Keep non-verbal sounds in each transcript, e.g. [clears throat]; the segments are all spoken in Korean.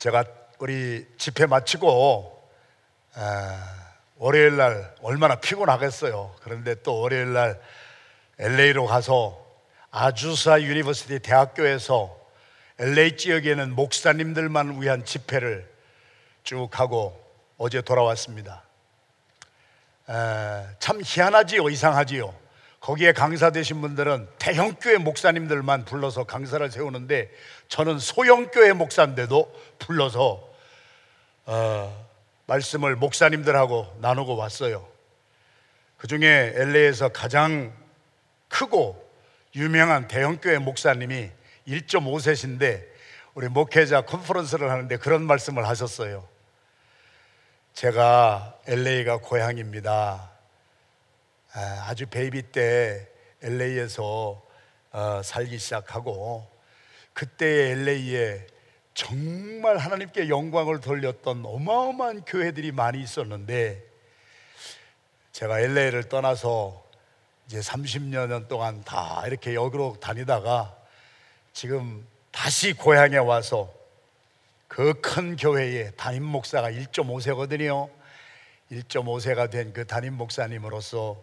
제가 우리 집회 마치고 아, 월요일 날 얼마나 피곤하겠어요. 그런데 또 월요일 날 LA로 가서 아주사 University 대학교에서 LA 지역에는 목사님들만 위한 집회를 쭉 하고 어제 돌아왔습니다. 에, 참 희한하지요, 이상하지요. 거기에 강사 되신 분들은 대형교회 목사님들만 불러서 강사를 세우는데 저는 소형교회 목사인데도 불러서 어, 말씀을 목사님들하고 나누고 왔어요. 그 중에 LA에서 가장 크고 유명한 대형교회 목사님이 1.5세신데 우리 목회자 컨퍼런스를 하는데 그런 말씀을 하셨어요. 제가 LA가 고향입니다. 아, 아주 baby 때 LA에서 어, 살기 시작하고 그때의 LA에 정말 하나님께 영광을 돌렸던 어마어마한 교회들이 많이 있었는데 제가 LA를 떠나서 이제 30년 동안 다 이렇게 여기로 다니다가 지금 다시 고향에 와서 그 큰 교회에 담임 목사가 1.5세거든요. 1.5세가 된 그 담임 목사님으로서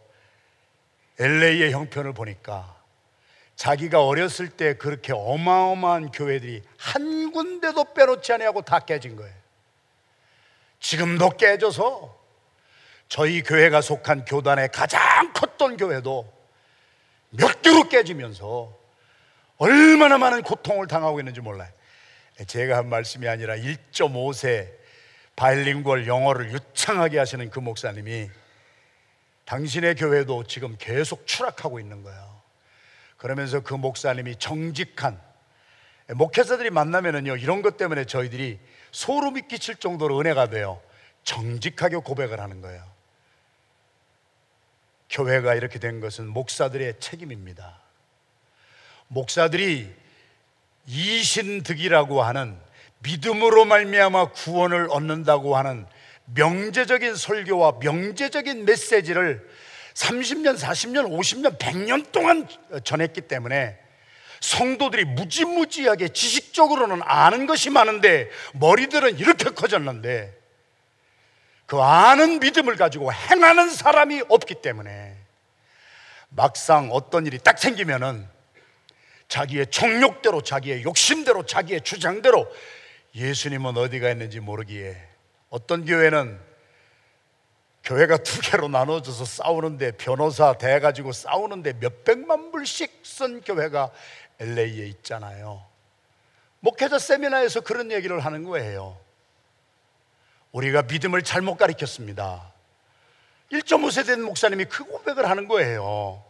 LA의 형편을 보니까 자기가 어렸을 때 그렇게 어마어마한 교회들이 한 군데도 빼놓지 아니하고 다 깨진 거예요. 지금도 깨져서 저희 교회가 속한 교단의 가장 컸던 교회도 몇 개로 깨지면서 얼마나 많은 고통을 당하고 있는지 몰라요. 제가 한 말씀이 아니라 1.5세 바일링구얼 영어를 유창하게 하시는 그 목사님이 당신의 교회도 지금 계속 추락하고 있는 거예요. 그러면서 그 목사님이 정직한 목회자들이 만나면은요 이런 것 때문에 저희들이 소름이 끼칠 정도로 은혜가 돼요. 정직하게 고백을 하는 거예요. 교회가 이렇게 된 것은 목사들의 책임입니다. 목사들이 이신득이라고 하는 믿음으로 말미암아 구원을 얻는다고 하는 명제적인 설교와 명제적인 메시지를 30년, 40년, 50년, 100년 동안 전했기 때문에 성도들이 무지무지하게 지식적으로는 아는 것이 많은데 머리들은 이렇게 커졌는데 그 아는 믿음을 가지고 행하는 사람이 없기 때문에 막상 어떤 일이 딱 생기면은 자기의 정욕대로 자기의 욕심대로 자기의 주장대로 예수님은 어디가 있는지 모르기에 어떤 교회는 교회가 두 개로 나눠져서 싸우는데 변호사 대 가지고 싸우는데 몇 백만 불씩 쓴 교회가 LA에 있잖아요. 목회자 세미나에서 그런 얘기를 하는 거예요. 우리가 믿음을 잘못 가르쳤습니다. 1.5세 된 목사님이 그 고백을 하는 거예요.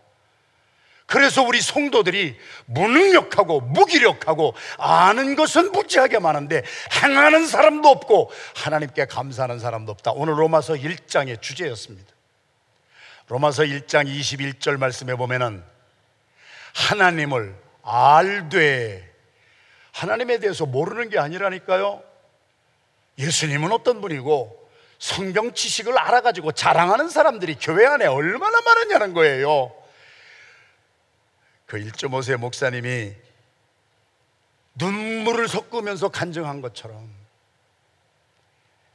그래서 우리 성도들이 무능력하고 무기력하고 아는 것은 무지하게 많은데 행하는 사람도 없고 하나님께 감사하는 사람도 없다. 오늘 로마서 1장의 주제였습니다. 로마서 1장 21절 말씀에 보면은 하나님을 알되 하나님에 대해서 모르는 게 아니라니까요. 예수님은 어떤 분이고 성경 지식을 알아가지고 자랑하는 사람들이 교회 안에 얼마나 많으냐는 거예요. 그 1.5세 목사님이 눈물을 섞으면서 간증한 것처럼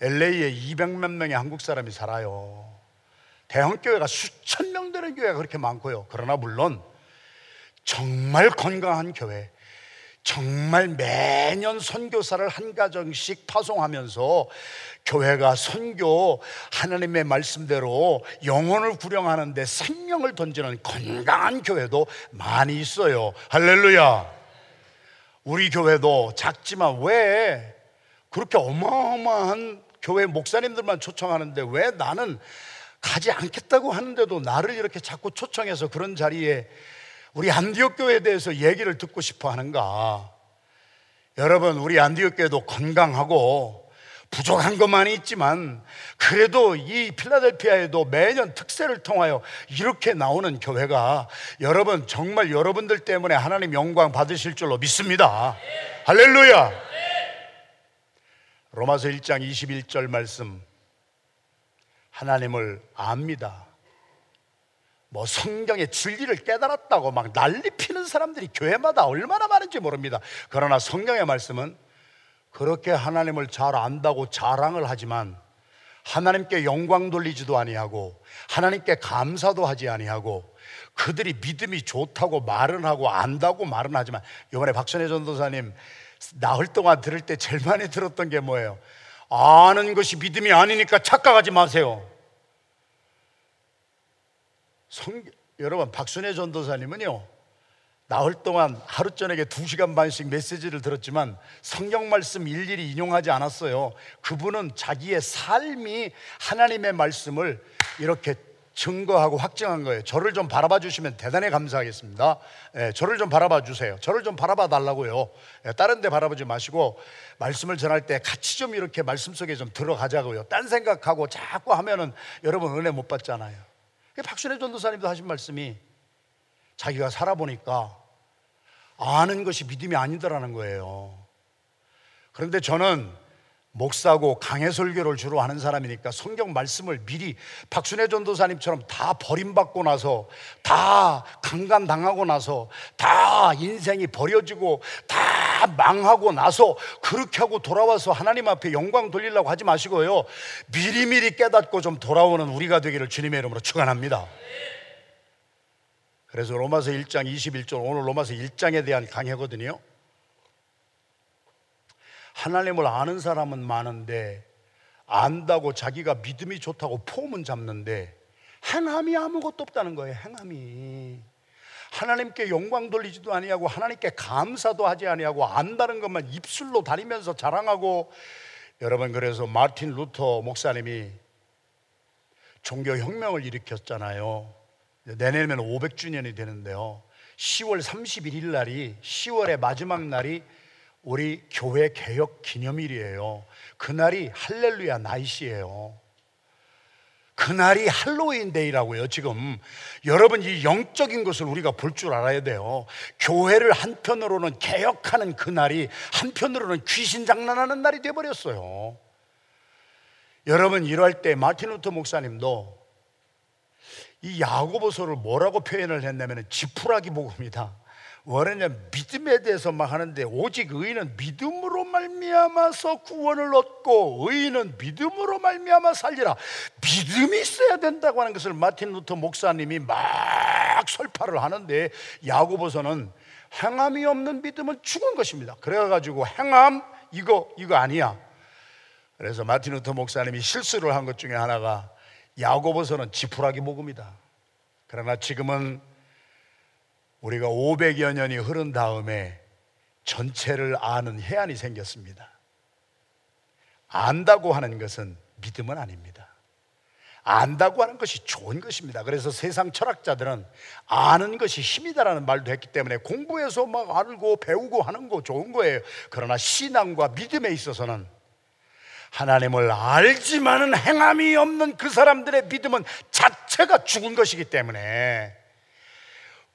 LA에 200만 명의 한국 사람이 살아요. 대형 교회가 수천 명 되는 교회가 그렇게 많고요. 그러나 물론 정말 건강한 교회, 정말 매년 선교사를 한 가정씩 파송하면서 교회가 선교 하나님의 말씀대로 영혼을 구령하는데 생명을 던지는 건강한 교회도 많이 있어요. 할렐루야. 우리 교회도 작지만 왜 그렇게 어마어마한 교회 목사님들만 초청하는데 왜 나는 가지 않겠다고 하는데도 나를 이렇게 자꾸 초청해서 그런 자리에 우리 안디옥 교회에 대해서 얘기를 듣고 싶어 하는가? 여러분, 우리 안디옥 교회도 건강하고 부족한 것만이 있지만 그래도 이 필라델피아에도 매년 특세를 통하여 이렇게 나오는 교회가 여러분 정말 여러분들 때문에 하나님 영광 받으실 줄로 믿습니다. 할렐루야. 로마서 1장 21절 말씀 하나님을 압니다. 뭐 성경의 진리를 깨달았다고 막 난리 피는 사람들이 교회마다 얼마나 많은지 모릅니다. 그러나 성경의 말씀은 그렇게 하나님을 잘 안다고 자랑을 하지만 하나님께 영광 돌리지도 아니하고 하나님께 감사도 하지 아니하고 그들이 믿음이 좋다고 말은 하고 안다고 말은 하지만 이번에 박선혜 전도사님 나흘 동안 들을 때 제일 많이 들었던 게 뭐예요? 아는 것이 믿음이 아니니까 착각하지 마세요. 성, 여러분 박순애 전도사님은요 나흘 동안 하루 저녁에 두 시간 반씩 메시지를 들었지만 성경 말씀 일일이 인용하지 않았어요. 그분은 자기의 삶이 하나님의 말씀을 이렇게 증거하고 확증한 거예요. 저를 좀 바라봐 주시면 대단히 감사하겠습니다. 예, 저를 좀 바라봐 주세요. 저를 좀 바라봐 달라고요. 예, 다른 데 바라보지 마시고 말씀을 전할 때 같이 좀 이렇게 말씀 속에 좀 들어가자고요. 딴 생각하고 자꾸 하면은 여러분 은혜 못 받잖아요. 박순애 전도사님도 하신 말씀이 자기가 살아보니까 아는 것이 믿음이 아니더라는 거예요. 그런데 저는 목사고 강해 설교를 주로 하는 사람이니까 성경 말씀을 미리 박순애 전도사님처럼 다 버림받고 나서 다 강간 당하고 나서 다 인생이 버려지고 다 망하고 나서 그렇게 하고 돌아와서 하나님 앞에 영광 돌리려고 하지 마시고요. 미리미리 깨닫고 좀 돌아오는 우리가 되기를 주님의 이름으로 축원합니다. 그래서 로마서 1장 21절 오늘 로마서 1장에 대한 강해거든요. 하나님을 아는 사람은 많은데 안다고 자기가 믿음이 좋다고 폼은 잡는데 행함이 아무것도 없다는 거예요. 행함이 하나님께 영광 돌리지도 아니하고 하나님께 감사도 하지 아니하고 안다는 것만 입술로 다니면서 자랑하고 여러분 그래서 마틴 루터 목사님이 종교 혁명을 일으켰잖아요. 내년이면 500주년이 되는데요. 10월 31일 날이 10월의 마지막 날이 우리 교회 개혁 기념일이에요. 그날이 할렐루야 나이시예요. 그날이 할로윈 데이라고요, 지금. 여러분, 이 영적인 것을 우리가 볼 줄 알아야 돼요. 교회를 한편으로는 개혁하는 그날이 한편으로는 귀신 장난하는 날이 돼버렸어요. 여러분, 이럴 때 마틴 루터 목사님도 이 야고보서를 뭐라고 표현을 했냐면 지푸라기 복음이다. 왜냐 믿음에 대해서 막 하는데 오직 의인은 믿음으로 말미암아서 구원을 얻고 의인은 믿음으로 말미암아 살리라. 믿음이 있어야 된다고 하는 것을 마틴 루터 목사님이 막 설파를 하는데 야고보서는 행함이 없는 믿음은 죽은 것입니다. 그래 가지고 행함 이거 이거 아니야. 그래서 마틴 루터 목사님이 실수를 한 것 중에 하나가 야고보서는 지푸라기 복음이다. 그러나 지금은 우리가 500여 년이 흐른 다음에 전체를 아는 해안이 생겼습니다. 안다고 하는 것은 믿음은 아닙니다. 안다고 하는 것이 좋은 것입니다. 그래서 세상 철학자들은 아는 것이 힘이다라는 말도 했기 때문에 공부해서 막 알고 배우고 하는 거 좋은 거예요. 그러나 신앙과 믿음에 있어서는 하나님을 알지만은 행함이 없는 그 사람들의 믿음은 자체가 죽은 것이기 때문에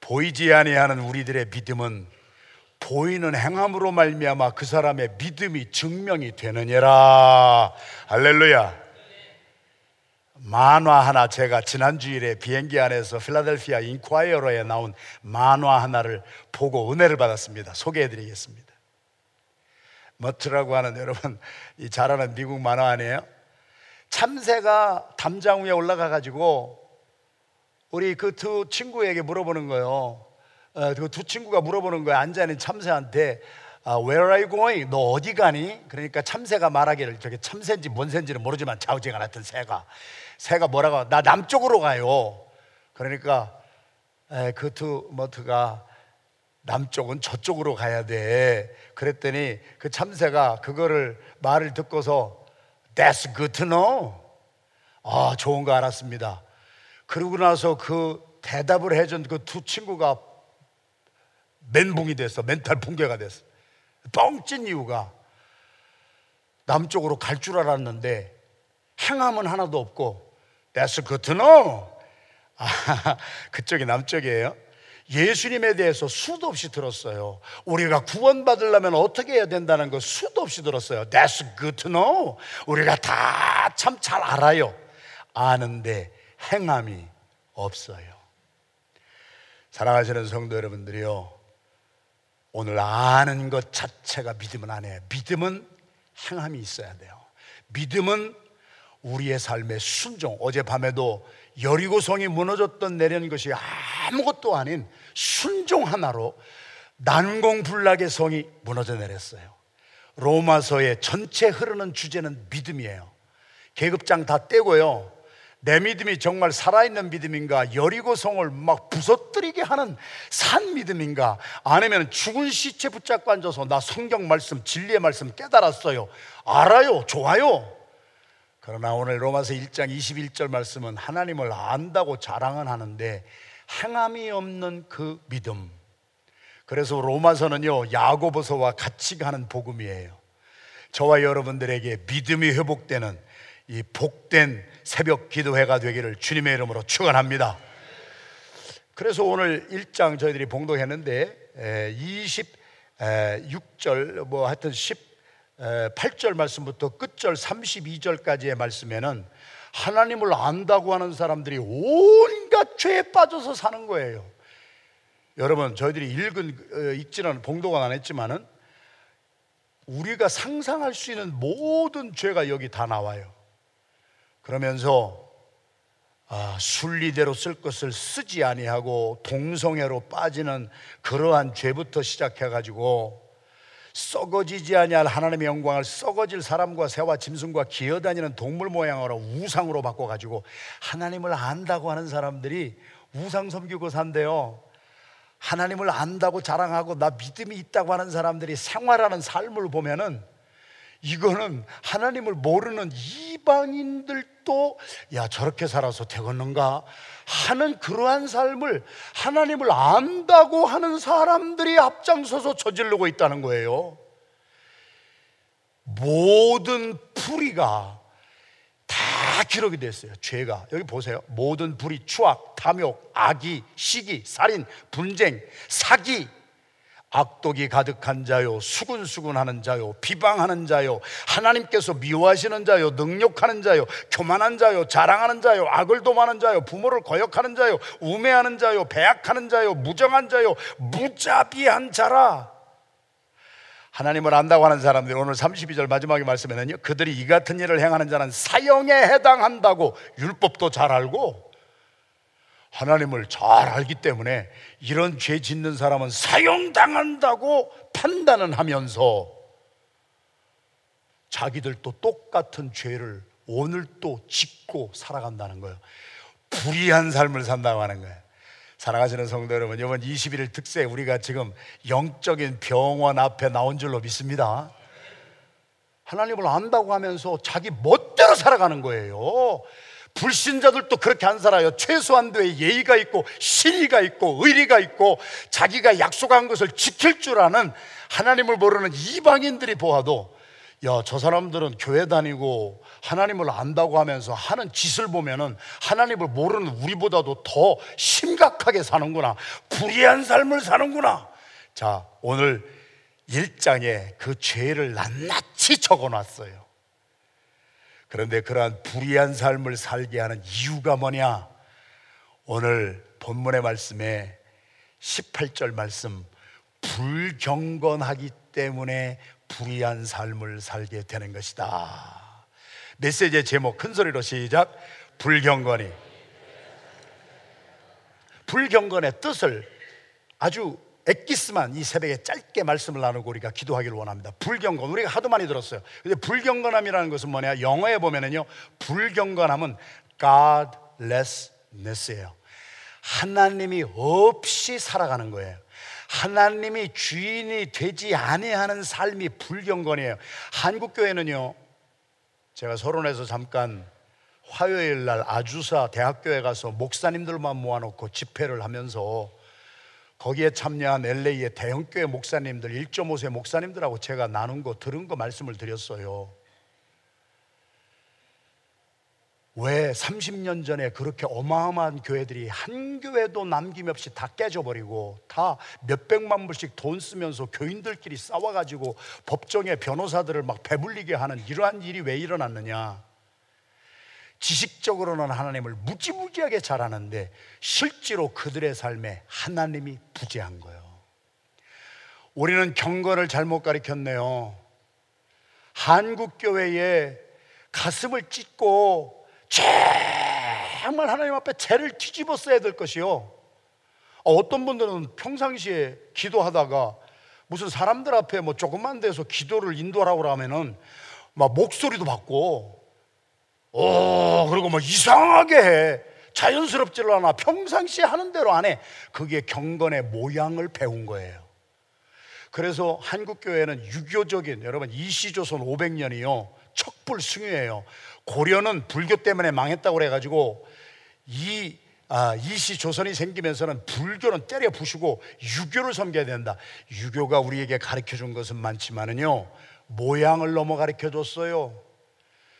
보이지 아니하는 우리들의 믿음은 보이는 행함으로 말미암아 그 사람의 믿음이 증명이 되느니라. 할렐루야. 만화 하나 제가 지난 주일에 비행기 안에서 필라델피아 인콰이어로에 나온 만화 하나를 보고 은혜를 받았습니다. 소개해 드리겠습니다. 머트라고 하는 여러분 이 잘하는 미국 만화 아니에요? 참새가 담장 위에 올라가 가지고 우리 그 두 친구에게 물어보는 거예요. 어, 그두 친구가 물어보는 거예요. 앉아 있는 참새한테 아, Where are you going? 너 어디 가니? 그러니까 참새가 말하기를 저게 참새인지 뭔 새인지는 모르지만 자우지가 같은 새가 새가 뭐라고 나 남쪽으로 가요. 그러니까 그 두 머트가 남쪽은 저쪽으로 가야 돼. 그랬더니 그 참새가 그거를 말을 듣고서 That's good to know. 아, 좋은 거 알았습니다. 그러고 나서 그 대답을 해준 그 두 친구가 멘붕이 됐어. 멘탈 붕괴가 됐어. 뻥찐 이유가 남쪽으로 갈 줄 알았는데 행함은 하나도 없고 That's good to know. 아, [laughs] 그쪽이 남쪽이에요. 예수님에 대해서 수도 없이 들었어요. 우리가 구원받으려면 어떻게 해야 된다는 거 수도 없이 들었어요. That's good to know. 우리가 다 참 잘 알아요. 아는데 행함이 없어요. 사랑하시는 성도 여러분들이요. 오늘 아는 것 자체가 믿음은 아니에요. 믿음은 행함이 있어야 돼요. 믿음은 우리의 삶의 순종. 어젯밤에도 여리고성이 무너졌던 내려는 것이 아무것도 아닌 순종 하나로 난공불락의 성이 무너져 내렸어요. 로마서의 전체 흐르는 주제는 믿음이에요. 계급장 다 떼고요. 내 믿음이 정말 살아있는 믿음인가? 여리고성을 막 부서뜨리게 하는 산 믿음인가? 아니면 죽은 시체 붙잡고 앉아서 나 성경 말씀, 진리의 말씀 깨달았어요. 알아요. 좋아요. 그러나 오늘 로마서 1장 21절 말씀은 하나님을 안다고 자랑은 하는데 행함이 없는 그 믿음. 그래서 로마서는요, 야고보서와 같이 가는 복음이에요. 저와 여러분들에게 믿음이 회복되는 이 복된 새벽 기도회가 되기를 주님의 이름으로 축원합니다. 그래서 오늘 1장 저희들이 봉독했는데 26절 뭐 하여튼 18절 말씀부터 끝절 32절까지의 말씀에는 하나님을 안다고 하는 사람들이 온갖 죄에 빠져서 사는 거예요. 여러분 저희들이 읽은 어, 읽지는 봉독은 안 했지만은 우리가 상상할 수 있는 모든 죄가 여기 다 나와요. 그러면서 아, 순리대로 쓸 것을 쓰지 아니하고 동성애로 빠지는 그러한 죄부터 시작해 가지고 썩어지지 아니할 하나님의 영광을 썩어질 사람과 새와 짐승과 기어다니는 동물 모양으로 우상으로 바꿔 가지고 하나님을 안다고 하는 사람들이 우상 섬기고 산대요. 하나님을 안다고 자랑하고 나 믿음이 있다고 하는 사람들이 생활하는 삶을 보면은 이거는 하나님을 모르는 이방인들도 야 저렇게 살아서 되겠는가 하는 그러한 삶을 하나님을 안다고 하는 사람들이 앞장서서 저지르고 있다는 거예요. 모든 풀이가 다 기록이 됐어요. 죄가. 여기 보세요. 모든 불의, 추악, 탐욕, 악의, 시기, 살인, 분쟁, 사기, 악독이 가득한 자요, 수군수군하는 자요, 비방하는 자요, 하나님께서 미워하시는 자요, 능욕하는 자요, 교만한 자요, 자랑하는 자요, 악을 도하는 자요, 부모를 거역하는 자요, 우매하는 자요, 배약하는 자요, 무정한 자요, 무자비한 자라. 하나님을 안다고 하는 사람들이 오늘 32절 마지막에 말씀에는요 그들이 이 같은 일을 행하는 자는 사형에 해당한다고 율법도 잘 알고 하나님을 잘 알기 때문에 이런 죄 짓는 사람은 사형당한다고 판단은 하면서 자기들도 똑같은 죄를 오늘 또 짓고 살아간다는 거예요 불의한 삶을 산다고 하는 거예요 사랑하시는 성도 여러분, 이번 21일 특세 우리가 지금 영적인 병원 앞에 나온 줄로 믿습니다. 하나님을 안다고 하면서 자기 멋대로 살아가는 거예요. 불신자들도 그렇게 안 살아요. 최소한도의 예의가 있고 신의가 있고 의리가 있고 자기가 약속한 것을 지킬 줄 아는 하나님을 모르는 이방인들이 보아도 야, 저 사람들은 교회 다니고 하나님을 안다고 하면서 하는 짓을 보면은 하나님을 모르는 우리보다도 더 심각하게 사는구나. 불의한 삶을 사는구나. 자, 오늘 1장에 그 죄를 낱낱이 적어 놨어요. 그런데 그러한 불의한 삶을 살게 하는 이유가 뭐냐? 오늘 본문의 말씀에 18절 말씀 불경건하기 때문에 불의한 삶을 살게 되는 것이다. 메시지의 제목 큰 소리로 시작. 불경건이. 불경건의 뜻을 아주 엑기스만 이 새벽에 짧게 말씀을 나누고 우리가 기도하기를 원합니다. 불경건 우리가 하도 많이 들었어요. 근데 불경건함이라는 것은 뭐냐? 영어에 보면은요. 불경건함은 godlessness예요. 하나님이 없이 살아가는 거예요. 하나님이 주인이 되지 아니하는 삶이 불경건이에요. 한국 교회는요. 제가 서론에서 잠깐 화요일 날 아주사 대학교에 가서 목사님들만 모아놓고 집회를 하면서 거기에 참여한 LA의 대형교회 목사님들 1.5세 목사님들하고 제가 나눈 거 들은 거 말씀을 드렸어요. 왜 30년 전에 그렇게 어마어마한 교회들이 한 교회도 남김없이 다 깨져버리고 다 몇백만 불씩 돈 쓰면서 교인들끼리 싸워가지고 법정에 변호사들을 막 배불리게 하는 이러한 일이 왜 일어났느냐? 지식적으로는 하나님을 무지무지하게 잘하는데 실제로 그들의 삶에 하나님이 부재한 거예요. 우리는 경건을 잘못 가르쳤네요. 한국 교회에 가슴을 찢고 정말 하나님 앞에 죄를 뒤집어 써야 될 것이요. 어떤 분들은 평상시에 기도하다가 무슨 사람들 앞에 뭐 조금만 돼서 기도를 인도하라고 하면은 막 목소리도 받고, 오, 그리고 뭐 이상하게 해. 자연스럽지를 않아. 평상시에 하는 대로 안 해. 그게 경건의 모양을 배운 거예요. 그래서 한국교회는 유교적인, 여러분, 이시조선 500년이요. 척불 승유예요. 고려는 불교 때문에 망했다고 그래가지고 이 아, 이시 조선이 생기면서는 불교는 때려 부수고 유교를 섬겨야 된다. 유교가 우리에게 가르쳐 준 것은 많지만은요, 모양을 넘어 가르쳐 줬어요.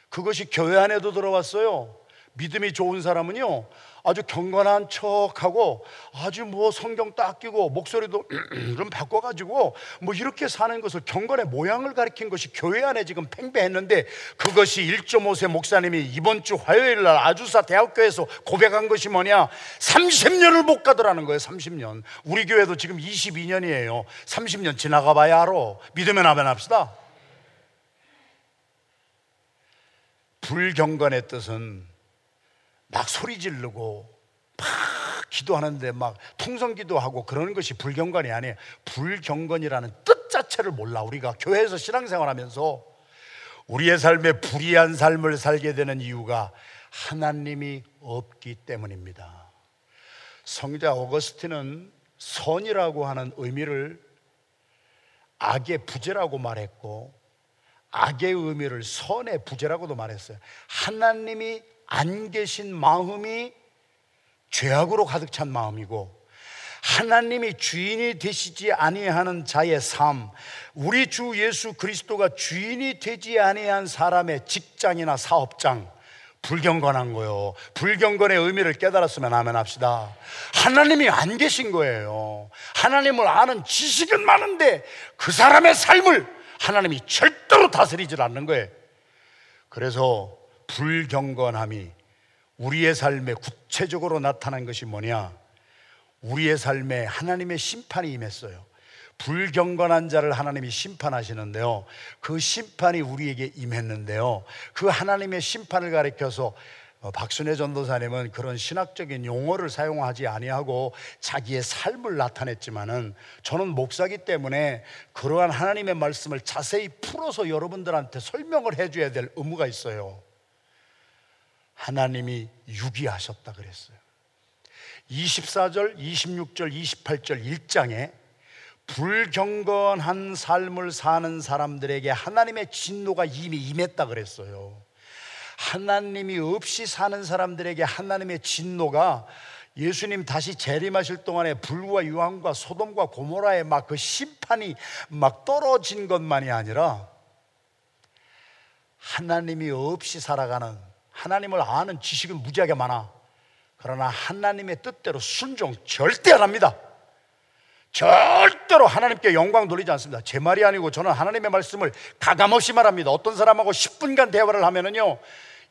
그것이 교회 안에도 들어왔어요. 믿음이 좋은 사람은요, 아주 경건한 척하고 아주 뭐 성경 딱 끼고 목소리도 [clears throat] 좀 바꿔가지고 뭐 이렇게 사는 것을 경건의 모양을 가리킨 것이 교회 안에 지금 팽배했는데 그것이 1.5세 목사님이 이번 주 화요일 날 아주사 대학교에서 고백한 것이 뭐냐? 30년을 못 가더라는 거예요 30년. 우리 교회도 지금 22년이에요. 30년 지나가 봐야 알아. 믿으면 하면 합시다 불경건의 뜻은 막 소리 지르고 막 기도하는데 막 통성 기도하고 그러는 것이 불경건이 아니에요. 불경건이라는 뜻 자체를 몰라. 우리가 교회에서 신앙생활 하면서 우리의 삶에 불의한 삶을 살게 되는 이유가 하나님이 없기 때문입니다. 성자 오거스틴은 선이라고 하는 의미를 악의 부재라고 말했고 악의 의미를 선의 부재라고도 말했어요. 하나님이 안 계신 마음이 죄악으로 가득 찬 마음이고 하나님이 주인이 되시지 아니하는 자의 삶, 우리 주 예수 그리스도가 주인이 되지 아니한 사람의 직장이나 사업장, 불경건한 거요. 불경건의 의미를 깨달았으면 하면 합시다. 하나님이 안 계신 거예요. 하나님을 아는 지식은 많은데 그 사람의 삶을 하나님이 절대로 다스리질 않는 거예요. 그래서 불경건함이 우리의 삶에 구체적으로 나타난 것이 뭐냐? 우리의 삶에 하나님의 심판이 임했어요. 불경건한 자를 하나님이 심판하시는데요. 그 심판이 우리에게 임했는데요. 그 하나님의 심판을 가리켜서 어, 박순애 전도사님은 그런 신학적인 용어를 사용하지 아니하고 자기의 삶을 나타냈지만은 저는 목사기 때문에 그러한 하나님의 말씀을 자세히 풀어서 여러분들한테 설명을 해줘야 될 의무가 있어요. 하나님이 유기하셨다 그랬어요. 24절, 26절, 28절 1장에 불경건한 삶을 사는 사람들에게 하나님의 진노가 이미 임했다 그랬어요. 하나님이 없이 사는 사람들에게 하나님의 진노가 예수님 다시 재림하실 동안에 불과 유황과 소돔과 고모라의 막 그 심판이 막 떨어진 것만이 아니라 하나님이 없이 살아가는 하나님을 아는 지식은 무지하게 많아. 그러나 하나님의 뜻대로 순종 절대 안 합니다. 절대로 하나님께 영광 돌리지 않습니다. 제 말이 아니고 저는 하나님의 말씀을 가감없이 말합니다. 어떤 사람하고 10분간 대화를 하면은요,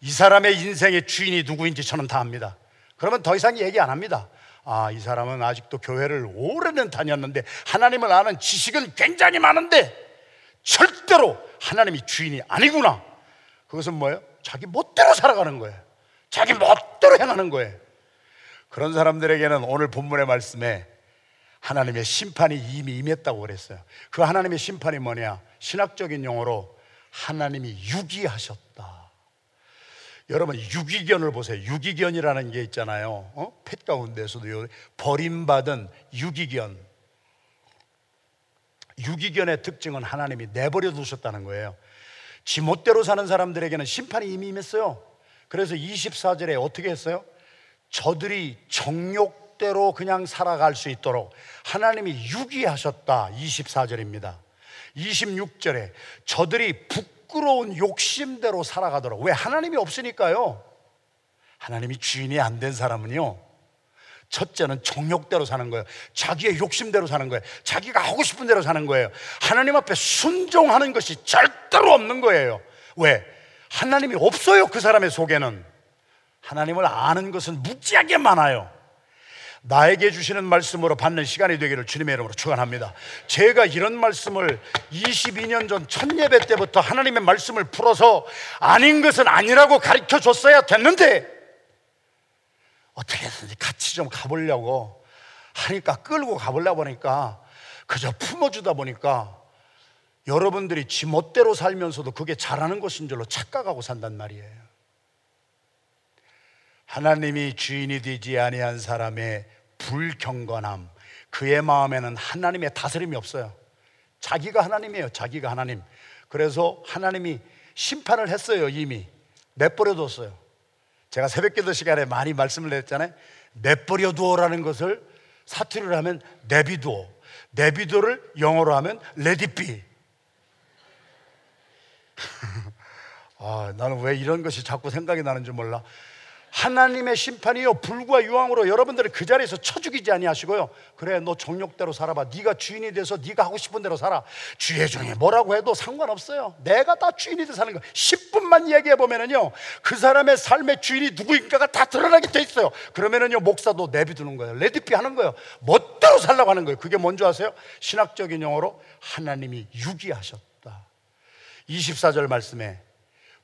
이 사람의 인생의 주인이 누구인지 저는 다 압니다. 그러면 더 이상 얘기 안 합니다. 아, 이 사람은 아직도 교회를 오래는 다녔는데 하나님을 아는 지식은 굉장히 많은데 절대로 하나님이 주인이 아니구나. 그것은 뭐예요? 자기 멋대로 살아가는 거예요. 자기 멋대로 행하는 거예요. 그런 사람들에게는 오늘 본문의 말씀에 하나님의 심판이 이미 임했다고 그랬어요. 그 하나님의 심판이 뭐냐? 신학적인 용어로 하나님이 유기하셨다. 여러분 유기견을 보세요. 유기견이라는 게 있잖아요. 어? 펫 가운데서도 버림받은 유기견. 유기견의 특징은 하나님이 내버려 두셨다는 거예요. 지멋대로 사는 사람들에게는 심판이 임했어요. 그래서 24절에 어떻게 했어요? 저들이 정욕대로 그냥 살아갈 수 있도록 하나님이 유기하셨다. 24절입니다. 26절에 저들이 부끄러운 욕심대로 살아가도록 왜 하나님이 없으니까요. 하나님이 주인이 안 된 사람은요. 첫째는 정욕대로 사는 거예요. 자기의 욕심대로 사는 거예요. 자기가 하고 싶은 대로 사는 거예요. 하나님 앞에 순종하는 것이 절대로 없는 거예요. 왜? 하나님이 없어요. 그 사람의 속에는. 하나님을 아는 것은 무지하게 많아요. 나에게 주시는 말씀으로 받는 시간이 되기를 주님의 이름으로 축원합니다. 제가 이런 말씀을 22년 전 첫 예배 때부터 하나님의 말씀을 풀어서 아닌 것은 아니라고 가르쳐 줬어야 됐는데 어떻게든지 같이 좀 가보려고 하니까 끌고 가보려고 하니까 그저 품어주다 보니까 여러분들이 지 멋대로 살면서도 그게 잘하는 것인 줄로 착각하고 산단 말이에요. 하나님이 주인이 되지 아니한 사람의 불경건함, 그의 마음에는 하나님의 다스림이 없어요. 자기가 하나님이에요. 자기가 하나님. 그래서 하나님이 심판을 했어요. 이미 내버려뒀어요. 제가 새벽 기도 시간에 많이 말씀을 했잖아요. 내버려두어라는 것을 사투리로 하면 내비두어. 내비두어를 영어로 하면 let it be. [laughs] 아, 나는 왜 이런 것이 자꾸 생각이 나는지 몰라. 하나님의 심판이요 불과 유황으로 여러분들을 그 자리에서 쳐 죽이지 아니하시고요. 그래 너 정욕대로 살아봐. 네가 주인이 돼서 네가 하고 싶은 대로 살아. 주의 중에 뭐라고 해도 상관없어요. 내가 다 주인이 돼 사는 거. 10분만 얘기해 보면은요 그 사람의 삶의 주인이 누구인가가 다 드러나게 돼 있어요. 그러면은요 목사도 내비두는 거예요. 레디피 하는 거예요. 멋대로 살라고 하는 거예요. 그게 뭔지 아세요? 신학적인 용어로 하나님이 유기하셨다. 24절 말씀에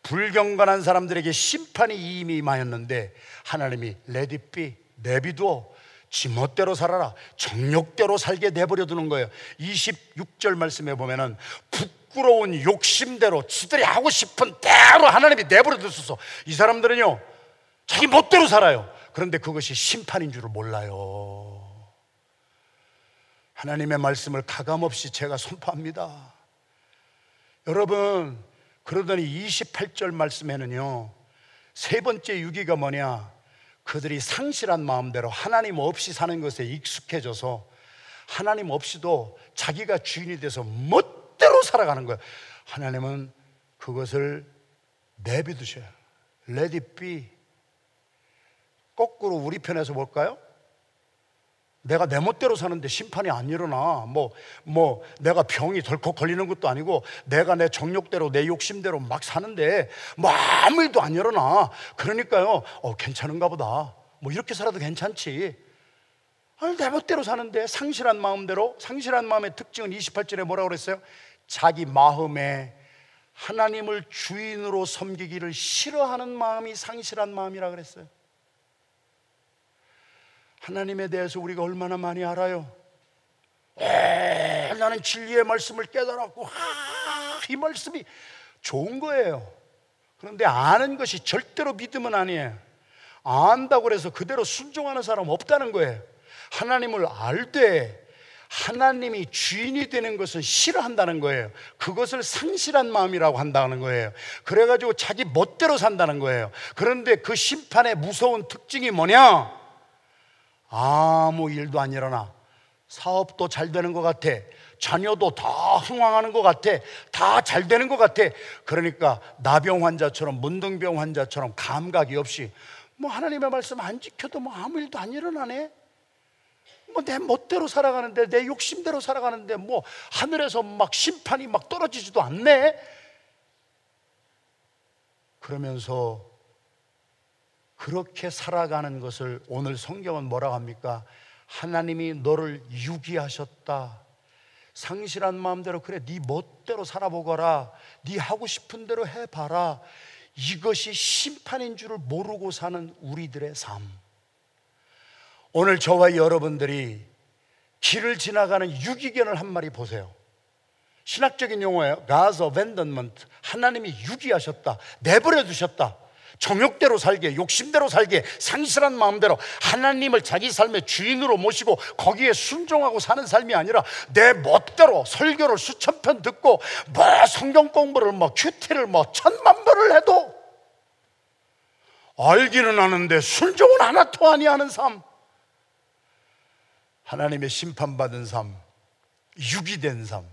불경건한 사람들에게 심판이 이미 임하였는데 하나님이 let it be 내비두어. 지멋대로 살아라. 정욕대로 살게 내버려 두는 거예요. 26절 말씀에 보면은 부끄러운 욕심대로 지들이 하고 싶은 대로 하나님이 내버려 두소서. 이 사람들은요 자기 멋대로 살아요. 그런데 그것이 심판인 줄을 몰라요. 하나님의 말씀을 가감없이 제가 선포합니다. 여러분 그러더니 28절 말씀에는요, 세 번째 유기가 뭐냐? 그들이 상실한 마음대로 하나님 없이 사는 것에 익숙해져서 하나님 없이도 자기가 주인이 돼서 멋대로 살아가는 거예요. 하나님은 그것을 내비두셔요. It be. 거꾸로 우리 편에서 볼까요? 내가 내 멋대로 사는데 심판이 안 일어나. 뭐, 뭐, 내가 병이 덜컥 걸리는 것도 아니고, 내가 내 정욕대로, 내 욕심대로 막 사는데, 뭐, 아무 일도 안 일어나. 그러니까요, 어, 괜찮은가 보다. 뭐, 이렇게 살아도 괜찮지. 아니, 내 멋대로 사는데, 상실한 마음대로, 상실한 마음의 특징은 28절에 뭐라고 그랬어요? 자기 마음에 하나님을 주인으로 섬기기를 싫어하는 마음이 상실한 마음이라 그랬어요. 하나님에 대해서 우리가 얼마나 많이 알아요? 에, 나는 진리의 말씀을 깨달았고, 아, 이 말씀이 좋은 거예요. 그런데 아는 것이 절대로 믿음은 아니에요. 안다고 해서 그대로 순종하는 사람 없다는 거예요. 하나님을 알되 하나님이 주인이 되는 것을 싫어한다는 거예요. 그것을 상실한 마음이라고 한다는 거예요. 그래가지고 자기 멋대로 산다는 거예요. 그런데 그 심판의 무서운 특징이 뭐냐? 아무 일도 안 일어나. 사업도 잘 되는 것 같아. 자녀도 다 흥황하는 것 같아. 다 잘 되는 것 같아. 그러니까 나병 환자처럼 문둥병 환자처럼 감각이 없이 뭐 하나님의 말씀 안 지켜도 뭐 아무 일도 안 일어나네. 뭐 내 멋대로 살아가는데 내 욕심대로 살아가는데 뭐 하늘에서 막 심판이 막 떨어지지도 않네. 그러면서 그렇게 살아가는 것을 오늘 성경은 뭐라고 합니까? 하나님이 너를 유기하셨다. 상실한 마음대로 그래 네 멋대로 살아보거라. 네 하고 싶은 대로 해 봐라. 이것이 심판인 줄을 모르고 사는 우리들의 삶. 오늘 저와 여러분들이 길을 지나가는 유기견을 한 마리 보세요. 신학적인 용어예요. God's abandonment. 하나님이 유기하셨다. 내버려 두셨다. 정욕대로 살게, 욕심대로 살게, 상실한 마음대로 하나님을 자기 삶의 주인으로 모시고 거기에 순종하고 사는 삶이 아니라 내 멋대로 설교를 수천 편 듣고 뭐 성경 공부를 뭐 큐티를 뭐 천만 번을 해도 알기는 하는데 순종은 하나도 아니하는 삶. 하나님의 심판받은 삶, 유기된 삶.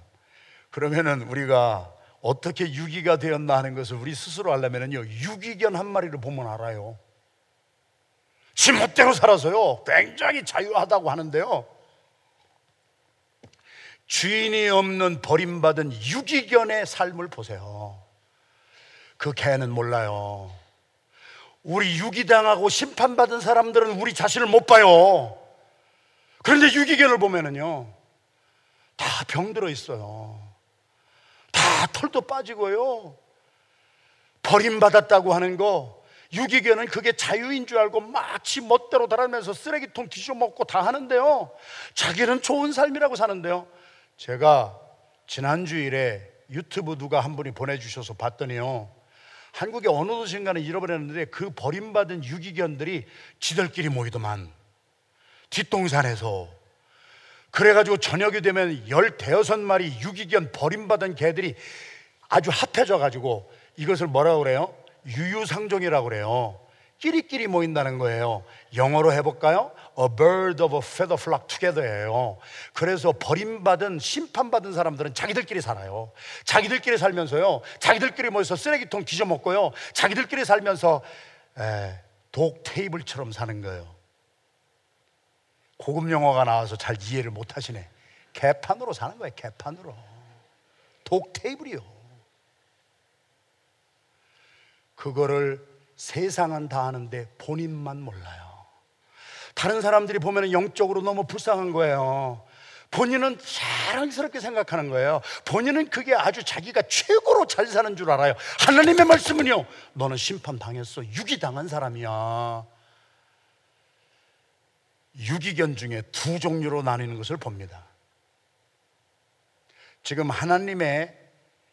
그러면은 우리가 어떻게 유기가 되었나 하는 것을 우리 스스로 알려면요 유기견 한 마리를 보면 알아요. 지 멋대로 살아서요 굉장히 자유하다고 하는데요. 주인이 없는 버림받은 유기견의 삶을 보세요. 그 개는 몰라요. 우리 유기당하고 심판받은 사람들은 우리 자신을 못 봐요. 그런데 유기견을 보면은요, 다 병들어 있어요. 다 털도 빠지고요. 버림받았다고 하는 거, 유기견은 그게 자유인 줄 알고 마치 멋대로 달아면서 쓰레기통 뒤져 먹고 다 하는데요. 자기는 좋은 삶이라고 사는데요. 제가 지난주일에 유튜브 누가 한 분이 보내주셔서 봤더니요. 한국의 어느 도시인가는 잃어버렸는데 그 버림받은 유기견들이 지들끼리 모이더만 뒷동산에서 그래가지고 저녁이 되면 열 대여섯 마리 유기견 버림받은 개들이 아주 핫해져가지고 이것을 뭐라고 그래요? 유유상종이라고 그래요. 끼리끼리 모인다는 거예요. 영어로 해볼까요? A bird of a feather flock together예요. 그래서 버림받은 심판받은 사람들은 자기들끼리 살아요. 자기들끼리 살면서요. 자기들끼리 모여서 쓰레기통 뒤져먹고요. 자기들끼리 살면서 에, 독 테이블처럼 사는 거예요. 고급 영어가 나와서 잘 이해를 못 하시네. 개판으로 사는 거예요. 개판으로. 독 테이블이요. 그거를 세상은 다 아는데 본인만 몰라요. 다른 사람들이 보면 영적으로 너무 불쌍한 거예요. 본인은 자랑스럽게 생각하는 거예요. 본인은 그게 아주 자기가 최고로 잘 사는 줄 알아요. 하나님의 말씀은요, 너는 심판당했어. 유기당한 사람이야. 유기견 중에 두 종류로 나뉘는 것을 봅니다. 지금 하나님의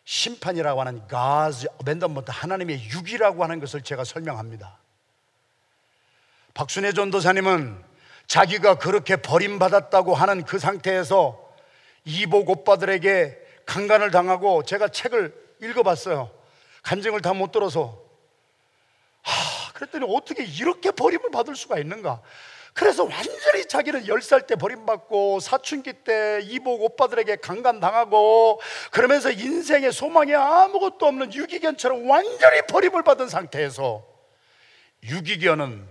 심판이라고 하는 God's abandonment, 하나님의 유기라고 하는 것을 제가 설명합니다. 박순애 전도사님은 자기가 그렇게 버림받았다고 하는 그 상태에서 이복 오빠들에게 강간을 당하고 제가 책을 읽어봤어요. 간증을 다 못 들어서. 하, 그랬더니 어떻게 이렇게 버림을 받을 수가 있는가? 그래서 완전히 자기는 10살 때 버림받고 사춘기 때 이복 오빠들에게 강간당하고 그러면서 인생의 소망이 아무것도 없는 유기견처럼 완전히 버림을 받은 상태에서 유기견은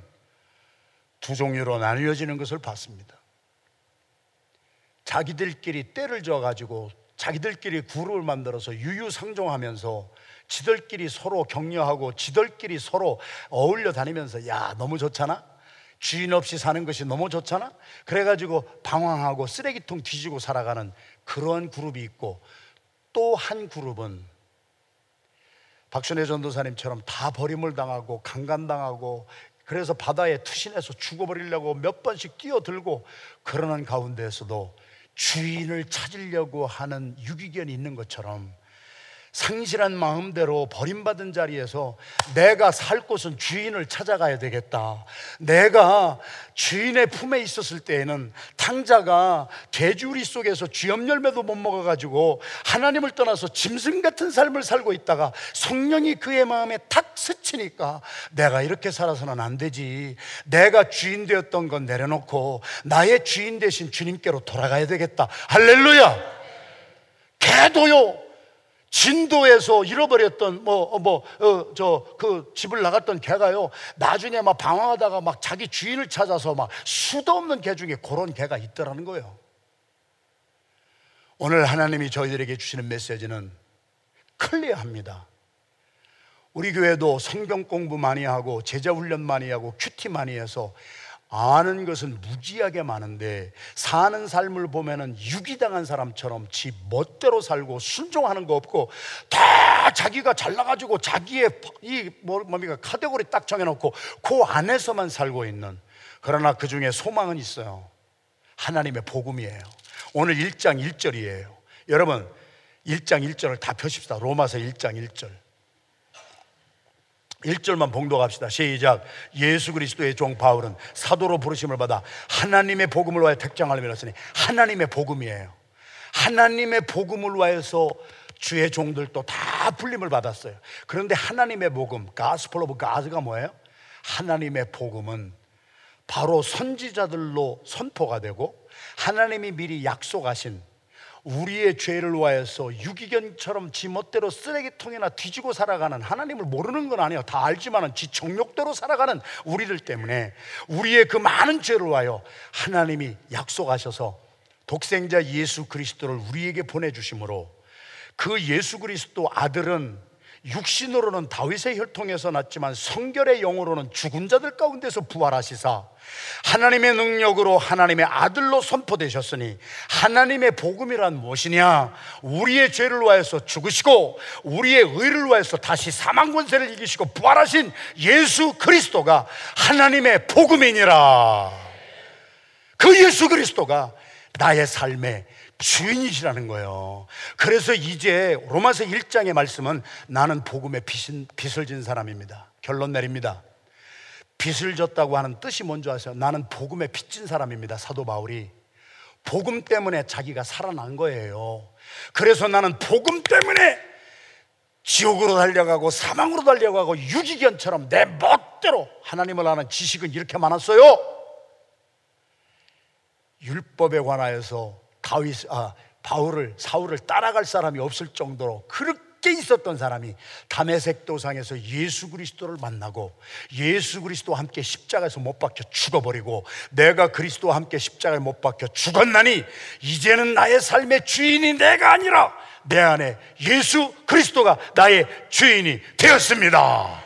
두 종류로 나뉘어지는 것을 봤습니다. 자기들끼리 때를 져가지고 자기들끼리 그룹을 만들어서 유유상종하면서 지들끼리 서로 격려하고 지들끼리 서로 어울려 다니면서 야 너무 좋잖아 주인 없이 사는 것이 너무 좋잖아? 그래가지고 방황하고 쓰레기통 뒤지고 살아가는 그런 그룹이 있고 또 한 그룹은 박순애 전도사님처럼 다 버림을 당하고 강간당하고 그래서 바다에 투신해서 죽어버리려고 몇 번씩 뛰어들고 그러는 가운데에서도 주인을 찾으려고 하는 유기견이 있는 것처럼 상실한 마음대로 버림받은 자리에서 내가 살 곳은 주인을 찾아가야 되겠다. 내가 주인의 품에 있었을 때에는 탕자가 돼지우리 속에서 쥐염 열매도 못 먹어가지고 하나님을 떠나서 짐승 같은 삶을 살고 있다가 성령이 그의 마음에 탁 스치니까 내가 이렇게 살아서는 안 되지. 내가 주인 되었던 건 내려놓고 나의 주인 대신 주님께로 돌아가야 되겠다. 할렐루야! 개도요. 진도에서 잃어버렸던 뭐 뭐저그 어, 그 집을 나갔던 개가요 나중에 막 방황하다가 막 자기 주인을 찾아서 막 수도 없는 개 중에 그런 개가 있더라는 거예요. 오늘 하나님이 저희들에게 주시는 메시지는 clear합니다. 우리 교회도 성경 공부 많이 하고 제자 훈련 많이 하고 QT 많이 해서 아는 것은 무지하게 많은데 사는 삶을 보면은 유기당한 사람처럼 지 멋대로 살고 순종하는 거 없고 다 자기가 잘나가지고 자기의 이 뭐, 뭡니까 카테고리 딱 정해놓고 그 안에서만 살고 있는 그러나 그 중에 소망은 있어요. 하나님의 복음이에요. 오늘 1장 1절이에요. 여러분 1장 1절을 다 펴십시다. 로마서 1장 1절. 1절만 봉독합시다. 시작. 예수 그리스도의 종 바울은 사도로 부르심을 받아 하나님의 복음을 위하여 택정함을 입었으니 하나님의 복음이에요. 하나님의 복음을 위하여서 주의 종들도 다 불림을 받았어요. 그런데 하나님의 복음, gospel of God이 뭐예요? 하나님의 복음은 바로 선지자들로 선포가 되고 하나님이 미리 약속하신 우리의 죄를 위하여서 유기견처럼 지 멋대로 쓰레기통이나 뒤지고 살아가는 하나님을 모르는 건 아니에요. 다 알지만은 지 정욕대로 살아가는 우리들 때문에 우리의 그 많은 죄를 위하여 하나님이 약속하셔서 독생자 예수 그리스도를 우리에게 보내주심으로 그 예수 그리스도 아들은 육신으로는 다윗의 혈통에서 났지만 성결의 영으로는 죽은 자들 가운데서 부활하시사 하나님의 능력으로 하나님의 아들로 선포되셨으니 하나님의 복음이란 무엇이냐? 우리의 죄를 위하여서 죽으시고 우리의 의를 위하여서 다시 사망 권세를 이기시고 부활하신 예수 그리스도가 하나님의 복음이니라. 그 예수 그리스도가 나의 삶의 주인이시라는 거예요. 그래서 이제 로마서 1장의 말씀은 나는 복음의 빚은, 빚을 진 사람입니다. 결론 내립니다. 빚을 졌다고 하는 뜻이 뭔지 아세요? 나는 복음의 빚진 사람입니다. 사도 바울이. 복음 때문에 자기가 살아난 거예요. 그래서 나는 복음 때문에 지옥으로 달려가고 사망으로 달려가고 유기견처럼 내 멋대로 하나님을 아는 지식은 이렇게 많았어요. 율법에 관하여서 다윗 아 바울을 사울을 따라갈 사람이 없을 정도로 그렇게 있었던 사람이 담에색 도상에서 예수 그리스도를 만나고 예수 그리스도와 함께 십자가에서 못 박혀 죽어버리고 내가 그리스도와 함께 십자가에 못 박혀 죽었나니 이제는 나의 삶의 주인이 내가 아니라 내 안에 예수 그리스도가 나의 주인이 되었습니다.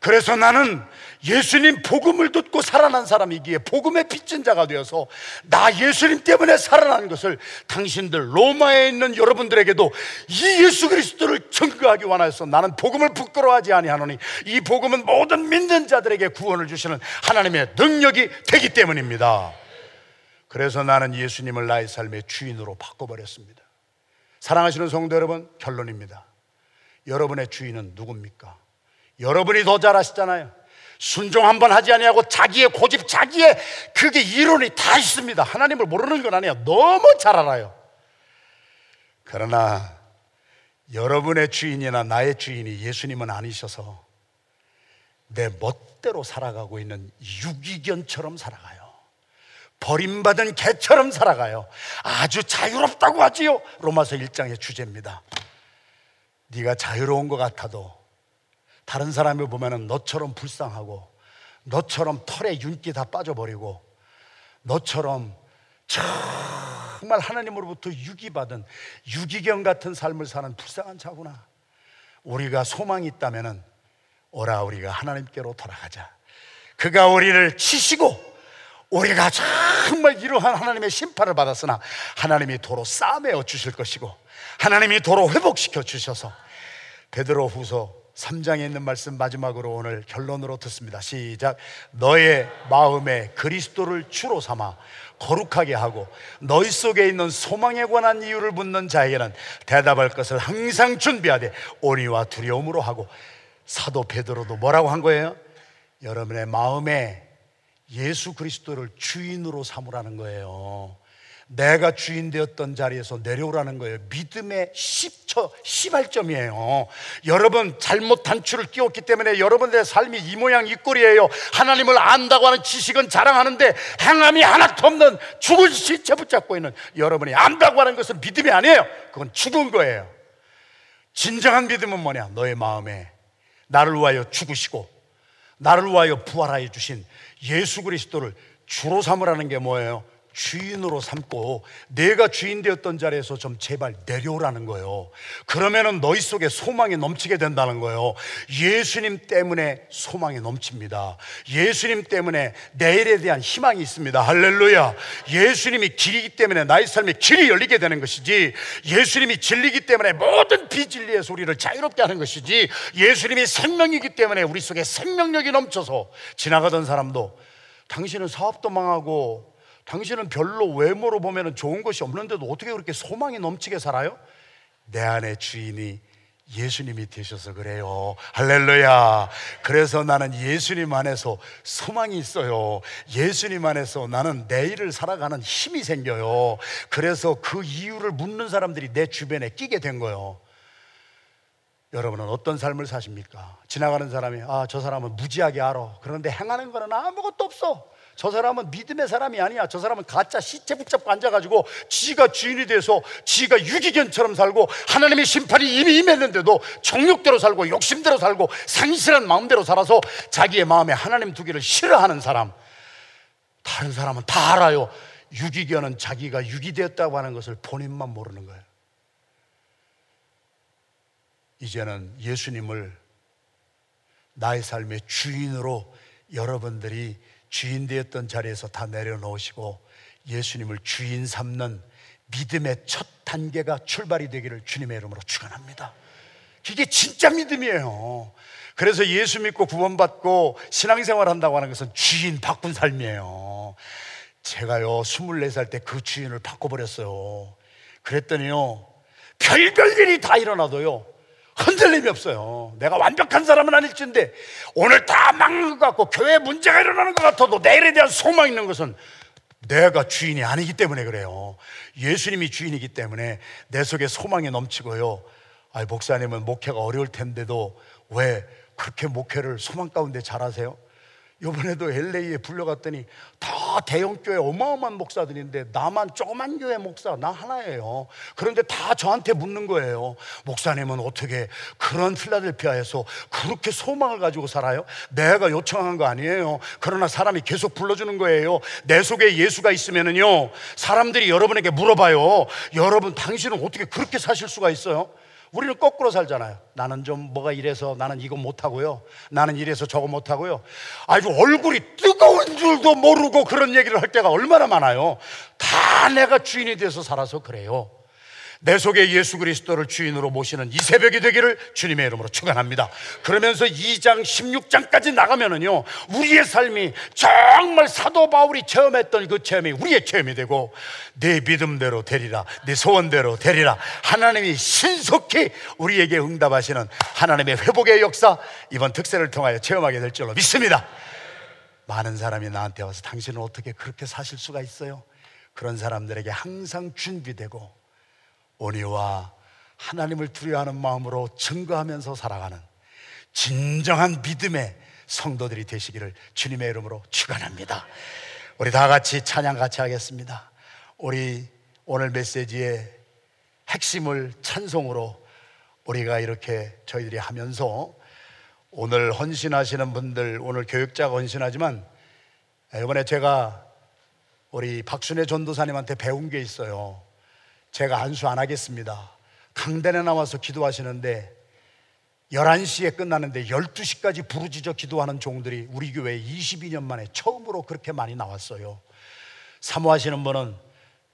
그래서 나는 예수님 복음을 듣고 살아난 사람이기에 복음의 빚진 자가 되어서 나 예수님 때문에 살아난 것을 당신들 로마에 있는 여러분들에게도 이 예수 그리스도를 증거하기 원하여서 나는 복음을 부끄러워하지 아니하노니 이 복음은 모든 믿는 자들에게 구원을 주시는 하나님의 능력이 되기 때문입니다. 그래서 나는 예수님을 나의 삶의 주인으로 바꿔버렸습니다. 사랑하시는 성도 여러분, 결론입니다. 여러분의 주인은 누굽니까? 여러분이 더 잘 아시잖아요. 순종 한번 하지 아니하고 자기의 고집, 자기의 그게 이론이 다 있습니다. 하나님을 모르는 건 아니에요. 너무 잘 알아요. 그러나 여러분의 주인이나 나의 주인이 예수님은 아니셔서 내 멋대로 살아가고 있는 유기견처럼 살아가요. 버림받은 개처럼 살아가요. 아주 자유롭다고 하지요. 로마서 1장의 주제입니다. 네가 자유로운 것 같아도 다른 사람을 보면은 너처럼 불쌍하고 너처럼 털에 윤기 다 빠져버리고 너처럼 정말 하나님으로부터 유기받은 유기견 같은 삶을 사는 불쌍한 자구나. 우리가 소망이 있다면은 오라 우리가 하나님께로 돌아가자. 그가 우리를 치시고 우리가 정말 이러한 하나님의 심판을 받았으나 하나님이 도로 싸매어 주실 것이고 하나님이 도로 회복시켜 주셔서 베드로 후서 3장에 있는 말씀 마지막으로 오늘 결론으로 듣습니다. 시작. 너의 마음에 그리스도를 주로 삼아 거룩하게 하고 너희 속에 있는 소망에 관한 이유를 묻는 자에게는 대답할 것을 항상 준비하되 온유와 두려움으로 하고 사도 베드로도 뭐라고 한 거예요? 여러분의 마음에 예수 그리스도를 주인으로 삼으라는 거예요. 내가 주인 되었던 자리에서 내려오라는 거예요. 믿음의 10초, 10할점이에요. 여러분, 잘못 단추를 끼웠기 때문에 여러분들의 삶이 이 모양 이 꼴이에요. 하나님을 안다고 하는 지식은 자랑하는데 행함이 하나도 없는 죽은 시체 붙잡고 있는 여러분이 안다고 하는 것은 믿음이 아니에요. 그건 죽은 거예요. 진정한 믿음은 뭐냐? 너의 마음에 나를 위하여 죽으시고 나를 위하여 부활하여 주신 예수 그리스도를 주로 삼으라는 게 뭐예요? 주인으로 삼고 내가 주인 되었던 자리에서 좀 제발 내려오라는 거예요. 그러면은 너희 속에 소망이 넘치게 된다는 거예요. 예수님 때문에 소망이 넘칩니다. 예수님 때문에 내일에 대한 희망이 있습니다. 할렐루야. 예수님이 길이기 때문에 나의 삶에 길이 열리게 되는 것이지 예수님이 진리기 때문에 모든 비진리의 소리를 자유롭게 하는 것이지 예수님이 생명이기 때문에 우리 속에 생명력이 넘쳐서 지나가던 사람도 당신은 사업도 망하고 당신은 별로 외모로 보면 좋은 것이 없는데도 어떻게 그렇게 소망이 넘치게 살아요? 내 안에 주인이 예수님이 되셔서 그래요. 할렐루야. 그래서 나는 예수님 안에서 소망이 있어요. 예수님 안에서 나는 내일을 살아가는 힘이 생겨요. 그래서 그 이유를 묻는 사람들이 내 주변에 끼게 된 거예요. 여러분은 어떤 삶을 사십니까? 지나가는 사람이, 아, 저 사람은 무지하게 알아. 그런데 행하는 거는 아무것도 없어. 저 사람은 믿음의 사람이 아니야. 저 사람은 가짜 시체 붙잡고 앉아가지고 지가 주인이 돼서 지가 유기견처럼 살고 하나님의 심판이 이미 임했는데도 정욕대로 살고 욕심대로 살고 상실한 마음대로 살아서 자기의 마음에 하나님 두기를 싫어하는 사람. 다른 사람은 다 알아요. 유기견은 자기가 유기되었다고 하는 것을 본인만 모르는 거예요. 이제는 예수님을 나의 삶의 주인으로 여러분들이 주인 되었던 자리에서 다 내려놓으시고 예수님을 주인 삼는 믿음의 첫 단계가 출발이 되기를 주님의 이름으로 축원합니다. 이게 진짜 믿음이에요. 그래서 예수 믿고 구원받고 신앙생활 한다고 하는 것은 주인 바꾼 삶이에요. 제가요, 24살 때 그 주인을 바꿔버렸어요. 그랬더니요, 별별 일이 다 일어나도요, 흔들림이 없어요. 내가 완벽한 사람은 아닐진데, 오늘 다 망한 것 같고, 교회에 문제가 일어나는 것 같아도 내일에 대한 소망이 있는 것은 내가 주인이 아니기 때문에 그래요. 예수님이 주인이기 때문에 내 속에 소망이 넘치고요. 아, 목사님은 목회가 어려울 텐데도 왜 그렇게 목회를 소망 가운데 잘하세요? 이번에도 LA에 불려갔더니 다 대형교회 어마어마한 목사들인데 나만 조그만 교회 목사 나 하나예요. 그런데 다 저한테 묻는 거예요. 목사님은 어떻게 그런 필라델피아에서 그렇게 소망을 가지고 살아요? 내가 요청한 거 아니에요. 그러나 사람이 계속 불러주는 거예요. 내 속에 예수가 있으면은요 사람들이 여러분에게 물어봐요. 여러분 당신은 어떻게 그렇게 사실 수가 있어요? 우리는 거꾸로 살잖아요. 나는 좀 뭐가 이래서 나는 이거 못하고요. 나는 이래서 저거 못하고요. 아주 얼굴이 뜨거운 줄도 모르고 그런 얘기를 할 때가 얼마나 많아요. 다 내가 주인이 돼서 살아서 그래요. 내 속에 예수 그리스도를 주인으로 모시는 이 새벽이 되기를 주님의 이름으로 축원합니다. 그러면서 2장 16장까지 나가면은요. 우리의 삶이 정말 사도 바울이 체험했던 그 체험이 우리의 체험이 되고 내 믿음대로 되리라. 내 소원대로 되리라. 하나님이 신속히 우리에게 응답하시는 하나님의 회복의 역사 이번 특세를 통하여 체험하게 될 줄로 믿습니다. 많은 사람이 나한테 와서 당신은 어떻게 그렇게 사실 수가 있어요? 그런 사람들에게 항상 준비되고 온유와 하나님을 두려워하는 마음으로 증거하면서 살아가는 진정한 믿음의 성도들이 되시기를 주님의 이름으로 축원합니다. 우리 다 같이 찬양 같이 하겠습니다. 우리 오늘 메시지의 핵심을 찬송으로 우리가 이렇게 저희들이 하면서 오늘 헌신하시는 분들 오늘 교육자가 헌신하지만 이번에 제가 우리 박순애 전도사님한테 배운 게 있어요. 제가 안수 안 하겠습니다. 강단에 나와서 기도하시는데 11시에 끝나는데 12시까지 부르짖어 기도하는 종들이 우리 교회에 22년 만에 처음으로 그렇게 많이 나왔어요. 사모하시는 분은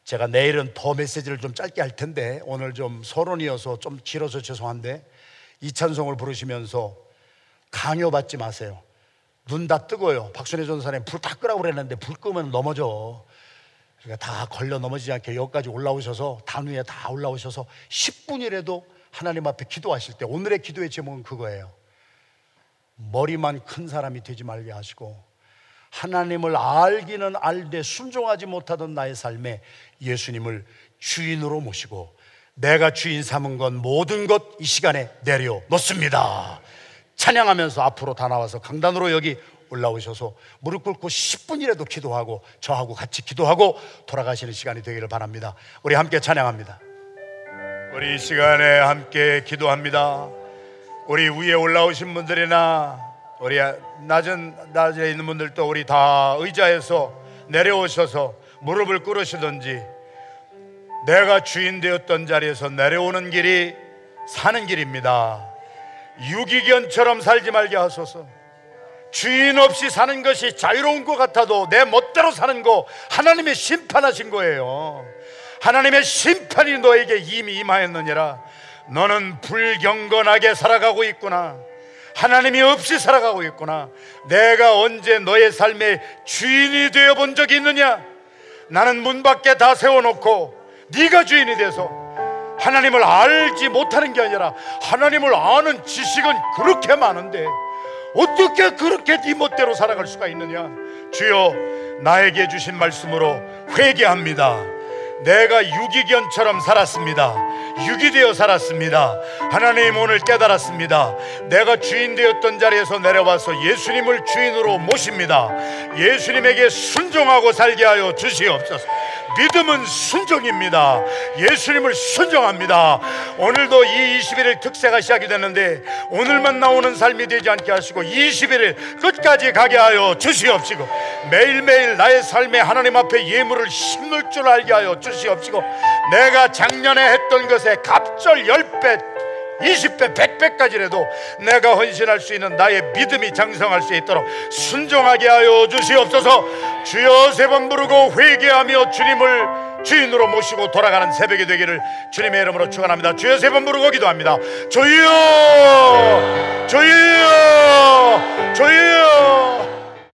제가 내일은 더 메시지를 좀 짧게 할 텐데 오늘 좀 서론이어서 좀 길어서 죄송한데 이 찬송을 부르시면서 강요받지 마세요. 눈 다 뜨고요. 박순혜 전사님 불 다 끄라고 그랬는데 불 끄면 넘어져. 그러니까 다 걸려 넘어지지 않게 여기까지 올라오셔서 단위에 다 올라오셔서 10분이라도 하나님 앞에 기도하실 때 오늘의 기도의 제목은 그거예요. 머리만 큰 사람이 되지 말게 하시고 하나님을 알기는 알되 순종하지 못하던 나의 삶에 예수님을 주인으로 모시고 내가 주인 삼은 건 모든 것 이 시간에 내려놓습니다. 찬양하면서 앞으로 다 나와서 강단으로 여기 올라오셔서 무릎 꿇고 10분이라도 기도하고 저하고 같이 기도하고 돌아가시는 시간이 되기를 바랍니다. 우리 함께 찬양합니다. 우리 이 시간에 함께 기도합니다. 우리 위에 올라오신 분들이나 우리 낮은 낮에 있는 분들도 우리 다 의자에서 내려오셔서 무릎을 꿇으시든지 내가 주인 되었던 자리에서 내려오는 길이 사는 길입니다. 유기견처럼 살지 말게 하소서. 주인 없이 사는 것이 자유로운 것 같아도 내 멋대로 사는 거 하나님의 심판하신 거예요. 하나님의 심판이 너에게 이미 임하였느니라. 너는 불경건하게 살아가고 있구나. 하나님이 없이 살아가고 있구나. 내가 언제 너의 삶의 주인이 되어 본 적이 있느냐? 나는 문 밖에 다 세워놓고 네가 주인이 돼서 하나님을 알지 못하는 게 아니라 하나님을 아는 지식은 그렇게 많은데 어떻게 그렇게 네 멋대로 살아갈 수가 있느냐? 주여 나에게 주신 말씀으로 회개합니다. 내가 유기견처럼 살았습니다. 육이 되어 살았습니다. 하나님 오늘 깨달았습니다. 내가 주인 되었던 자리에서 내려와서 예수님을 주인으로 모십니다. 예수님에게 순종하고 살게 하여 주시옵소서. 믿음은 순종입니다. 예수님을 순종합니다. 오늘도 이 21일 특세가 시작이 됐는데 오늘만 나오는 삶이 되지 않게 하시고 21일 끝까지 가게 하여 주시옵시고 매일매일 나의 삶에 하나님 앞에 예물을 심을 줄 알게 하여 주시옵시고 내가 작년에 했던 것에 갑절 10배 20배, 100배까지라도 내가 헌신할 수 있는 나의 믿음이 장성할 수 있도록 순종하게 하여 주시옵소서 주여 세 번 부르고 회개하며 주님을 주인으로 모시고 돌아가는 새벽이 되기를 주님의 이름으로 축원합니다. 주여 세 번 부르고 기도합니다. 주여, 주여, 주여.